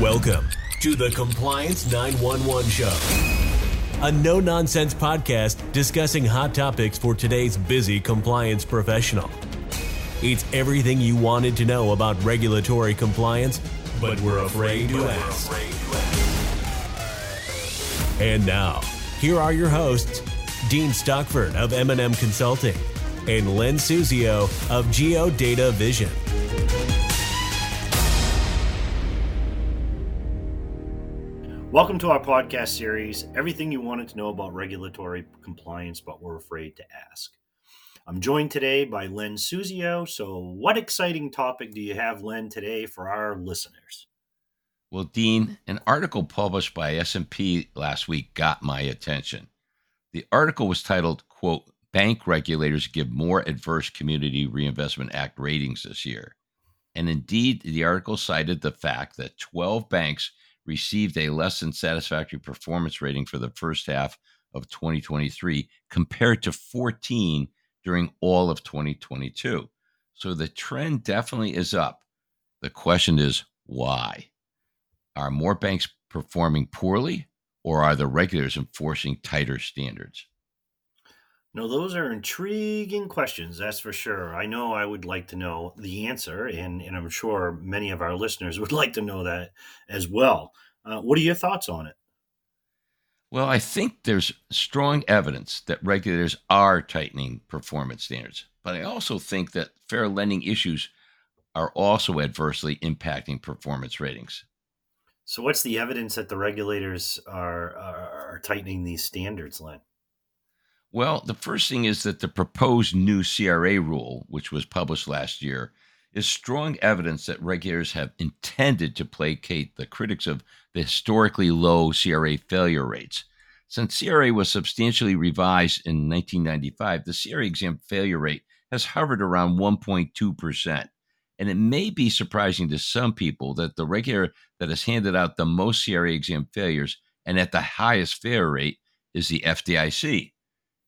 Welcome to the Compliance 911 Show, a no nonsense podcast discussing hot topics for today's busy compliance professional. It's everything you wanted to know about regulatory compliance, but we're afraid to ask. And now, here are your hosts, Dean Stockford of M&M Consulting and Len Suzio of GeoData Vision. Welcome to our podcast series, Everything You Wanted to Know About Regulatory Compliance But Were Afraid to Ask. I'm joined today by Len Suzio. So, what exciting topic do you have, Len, today for our listeners? Well, Dean, an article published by S&P last week got my attention. The article was titled, quote, Bank regulators give more adverse Community Reinvestment Act ratings this year. And indeed, the article cited the fact that 12 banks received a less than satisfactory performance rating for the first half of 2023 compared to 14 during all of 2022. So the trend definitely is up. The question is why? Are more banks performing poorly or are the regulators enforcing tighter standards? No, those are intriguing questions, that's for sure. I know I would like to know the answer, and, and I'm sure many of our listeners would like to know that as well. Uh, what are your thoughts on it? Well, I think there's strong evidence that regulators are tightening performance standards, but I also think that fair lending issues are also adversely impacting performance ratings. So, what's the evidence that the regulators are, are, are tightening these standards, Len? Well, the first thing is that the proposed new CRA rule, which was published last year, is strong evidence that regulators have intended to placate the critics of the historically low CRA failure rates. Since CRA was substantially revised in 1995, the CRA exam failure rate has hovered around 1.2%. And it may be surprising to some people that the regulator that has handed out the most CRA exam failures and at the highest failure rate is the FDIC.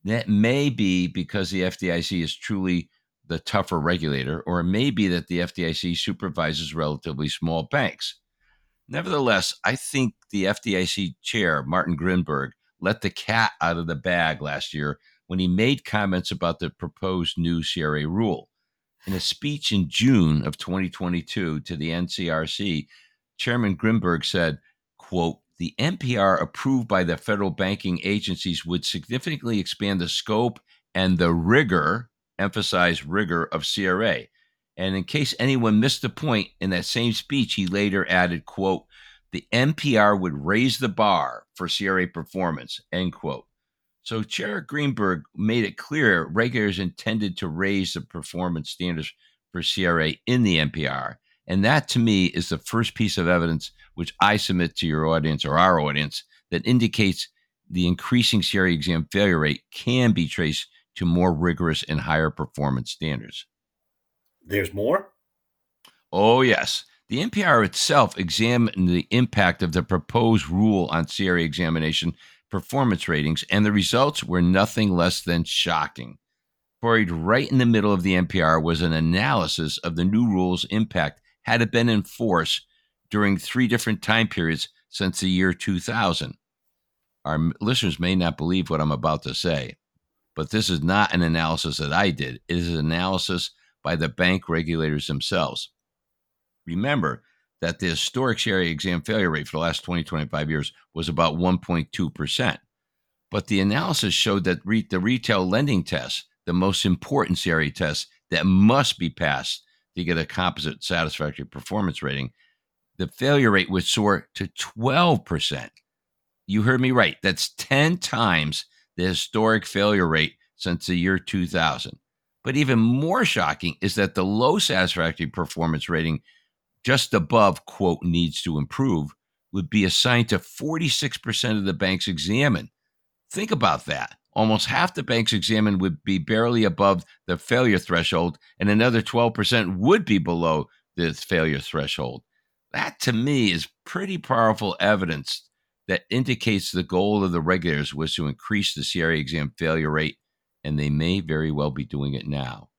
That may be because the FDIC is truly the tougher regulator, or it may be that the FDIC supervises relatively small banks. Nevertheless, I think the FDIC chair, Martin Gruenberg, let the cat out of the bag last year when he made comments about the proposed new CRA rule. In a speech in June of 2022 to the NCRC, Chairman Gruenberg said, quote, the NPR approved by the federal banking agencies would significantly expand the scope and the rigor, emphasize rigor, of CRA. And in case anyone missed the point, in that same speech, he later added, quote, the NPR would raise the bar for CRA performance, end quote. So Chair Gruenberg made it clear regulators intended to raise the performance standards for CRA in the NPR. And that to me is the first piece of evidence which I submit to your audience or our audience that indicates the increasing CRA exam failure rate can be traced to more rigorous and higher performance standards. There's more? Oh, yes. The NPR itself examined the impact of the proposed rule on CRA examination performance ratings, and the results were nothing less than shocking. Buried right in the middle of the NPR was an analysis of the new rule's impact had it been in force during three different time periods since the year 2000. Our listeners may not believe what I'm about to say, but this is not an analysis that I did. It is an analysis by the bank regulators themselves. Remember that the historic CRA exam failure rate for the last 20, 25 years was about 1.2%. But the analysis showed that re- the retail lending test, the most important CRA test that must be passed to get a composite satisfactory performance rating, the failure rate would soar to 12%. You heard me right. That's 10 times the historic failure rate since the year 2000. But even more shocking is that the low satisfactory performance rating, just above, quote, needs to improve, would be assigned to 46% of the banks examined. Think about that. Almost half the banks examined would be barely above the failure threshold, and another 12% would be below the failure threshold. That to me is pretty powerful evidence that indicates the goal of the regulators was to increase the CRA exam failure rate, and they may very well be doing it now.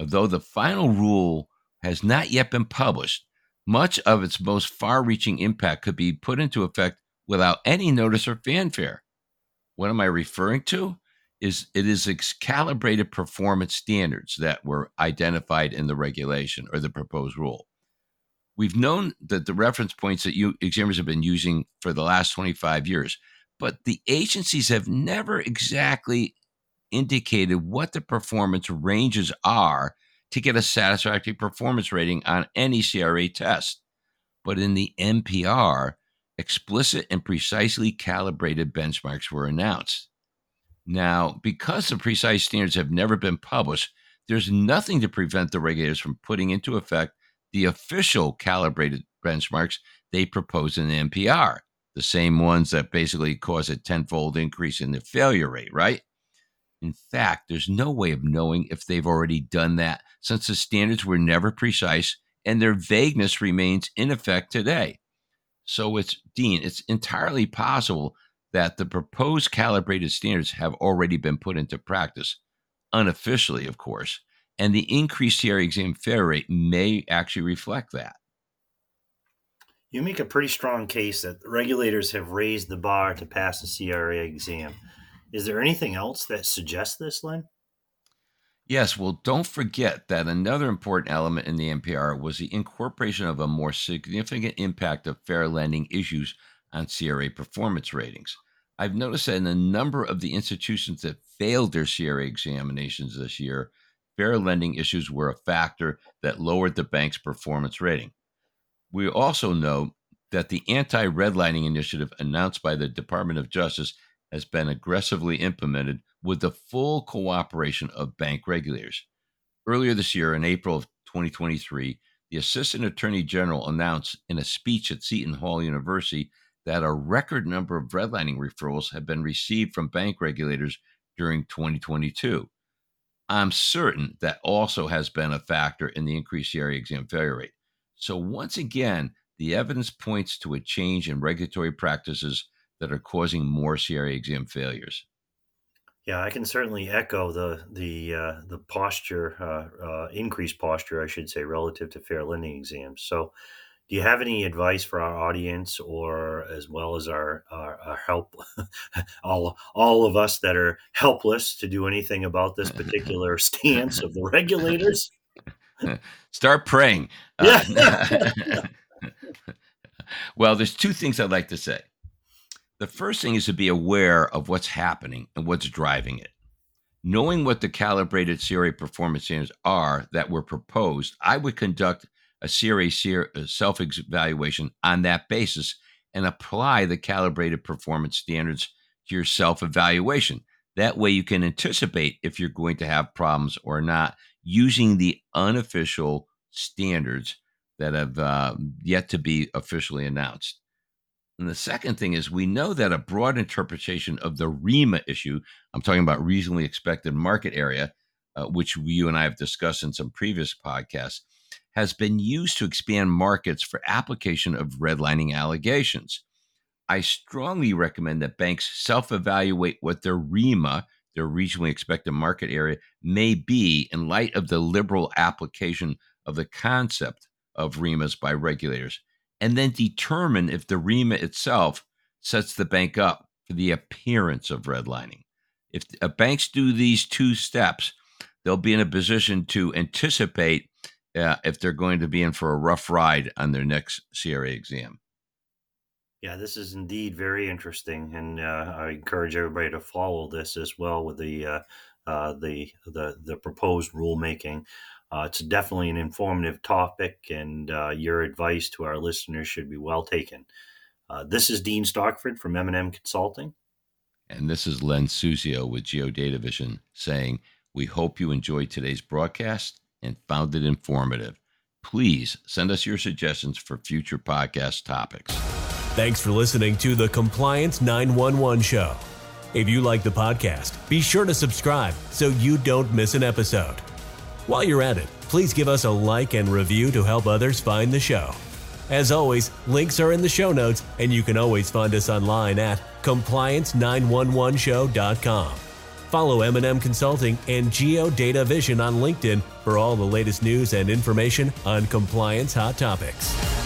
Although the final rule has not yet been published, much of its most far reaching impact could be put into effect without any notice or fanfare. What am I referring to? Is it is calibrated performance standards that were identified in the regulation or the proposed rule. We've known that the reference points that you examiners have been using for the last 25 years, but the agencies have never exactly indicated what the performance ranges are to get a satisfactory performance rating on any CRA test. But in the NPR, explicit and precisely calibrated benchmarks were announced. Now, because the precise standards have never been published, there's nothing to prevent the regulators from putting into effect the official calibrated benchmarks they propose in the NPR, the same ones that basically cause a tenfold increase in the failure rate, right? In fact, there's no way of knowing if they've already done that since the standards were never precise and their vagueness remains in effect today. So it's, Dean, it's entirely possible that the proposed calibrated standards have already been put into practice, unofficially, of course, and the increased CRA exam failure rate may actually reflect that. You make a pretty strong case that regulators have raised the bar to pass the CRA exam. Is there anything else that suggests this, Len? Yes, well, don't forget that another important element in the NPR was the incorporation of a more significant impact of fair lending issues on CRA performance ratings. I've noticed that in a number of the institutions that failed their CRA examinations this year, fair lending issues were a factor that lowered the bank's performance rating. We also know that the anti redlining initiative announced by the Department of Justice has been aggressively implemented with the full cooperation of bank regulators. Earlier this year, in April of 2023, the Assistant Attorney General announced in a speech at Seton Hall University that a record number of redlining referrals have been received from bank regulators during 2022. I'm certain that also has been a factor in the increased CRA exam failure rate. So, once again, the evidence points to a change in regulatory practices that are causing more CRA exam failures. Yeah, I can certainly echo the the uh, the posture, uh, uh, increased posture, I should say, relative to fair lending exams. So, do you have any advice for our audience, or as well as our our, our help, all all of us that are helpless to do anything about this particular stance of the regulators? Start praying. Uh, yeah. well, there's two things I'd like to say. The first thing is to be aware of what's happening and what's driving it. Knowing what the calibrated CRA performance standards are that were proposed, I would conduct a CRA uh, self evaluation on that basis and apply the calibrated performance standards to your self evaluation. That way, you can anticipate if you're going to have problems or not using the unofficial standards that have uh, yet to be officially announced. And the second thing is, we know that a broad interpretation of the REMA issue, I'm talking about reasonably expected market area, uh, which you and I have discussed in some previous podcasts, has been used to expand markets for application of redlining allegations. I strongly recommend that banks self evaluate what their REMA, their regionally expected market area, may be in light of the liberal application of the concept of REMAs by regulators and then determine if the REMA itself sets the bank up for the appearance of redlining. If banks do these two steps, they'll be in a position to anticipate uh, if they're going to be in for a rough ride on their next CRA exam. Yeah, this is indeed very interesting, and uh, I encourage everybody to follow this as well with the uh, uh, the the the proposed rulemaking. Uh, it's definitely an informative topic, and uh, your advice to our listeners should be well taken. Uh, this is Dean Stockford from M&M Consulting. And this is Len Suzio with Geodata Vision saying, We hope you enjoyed today's broadcast and found it informative. Please send us your suggestions for future podcast topics. Thanks for listening to the Compliance 911 Show. If you like the podcast, be sure to subscribe so you don't miss an episode. While you're at it, please give us a like and review to help others find the show. As always, links are in the show notes, and you can always find us online at compliance911show.com. Follow M&M Consulting and Geodata Vision on LinkedIn for all the latest news and information on compliance hot topics.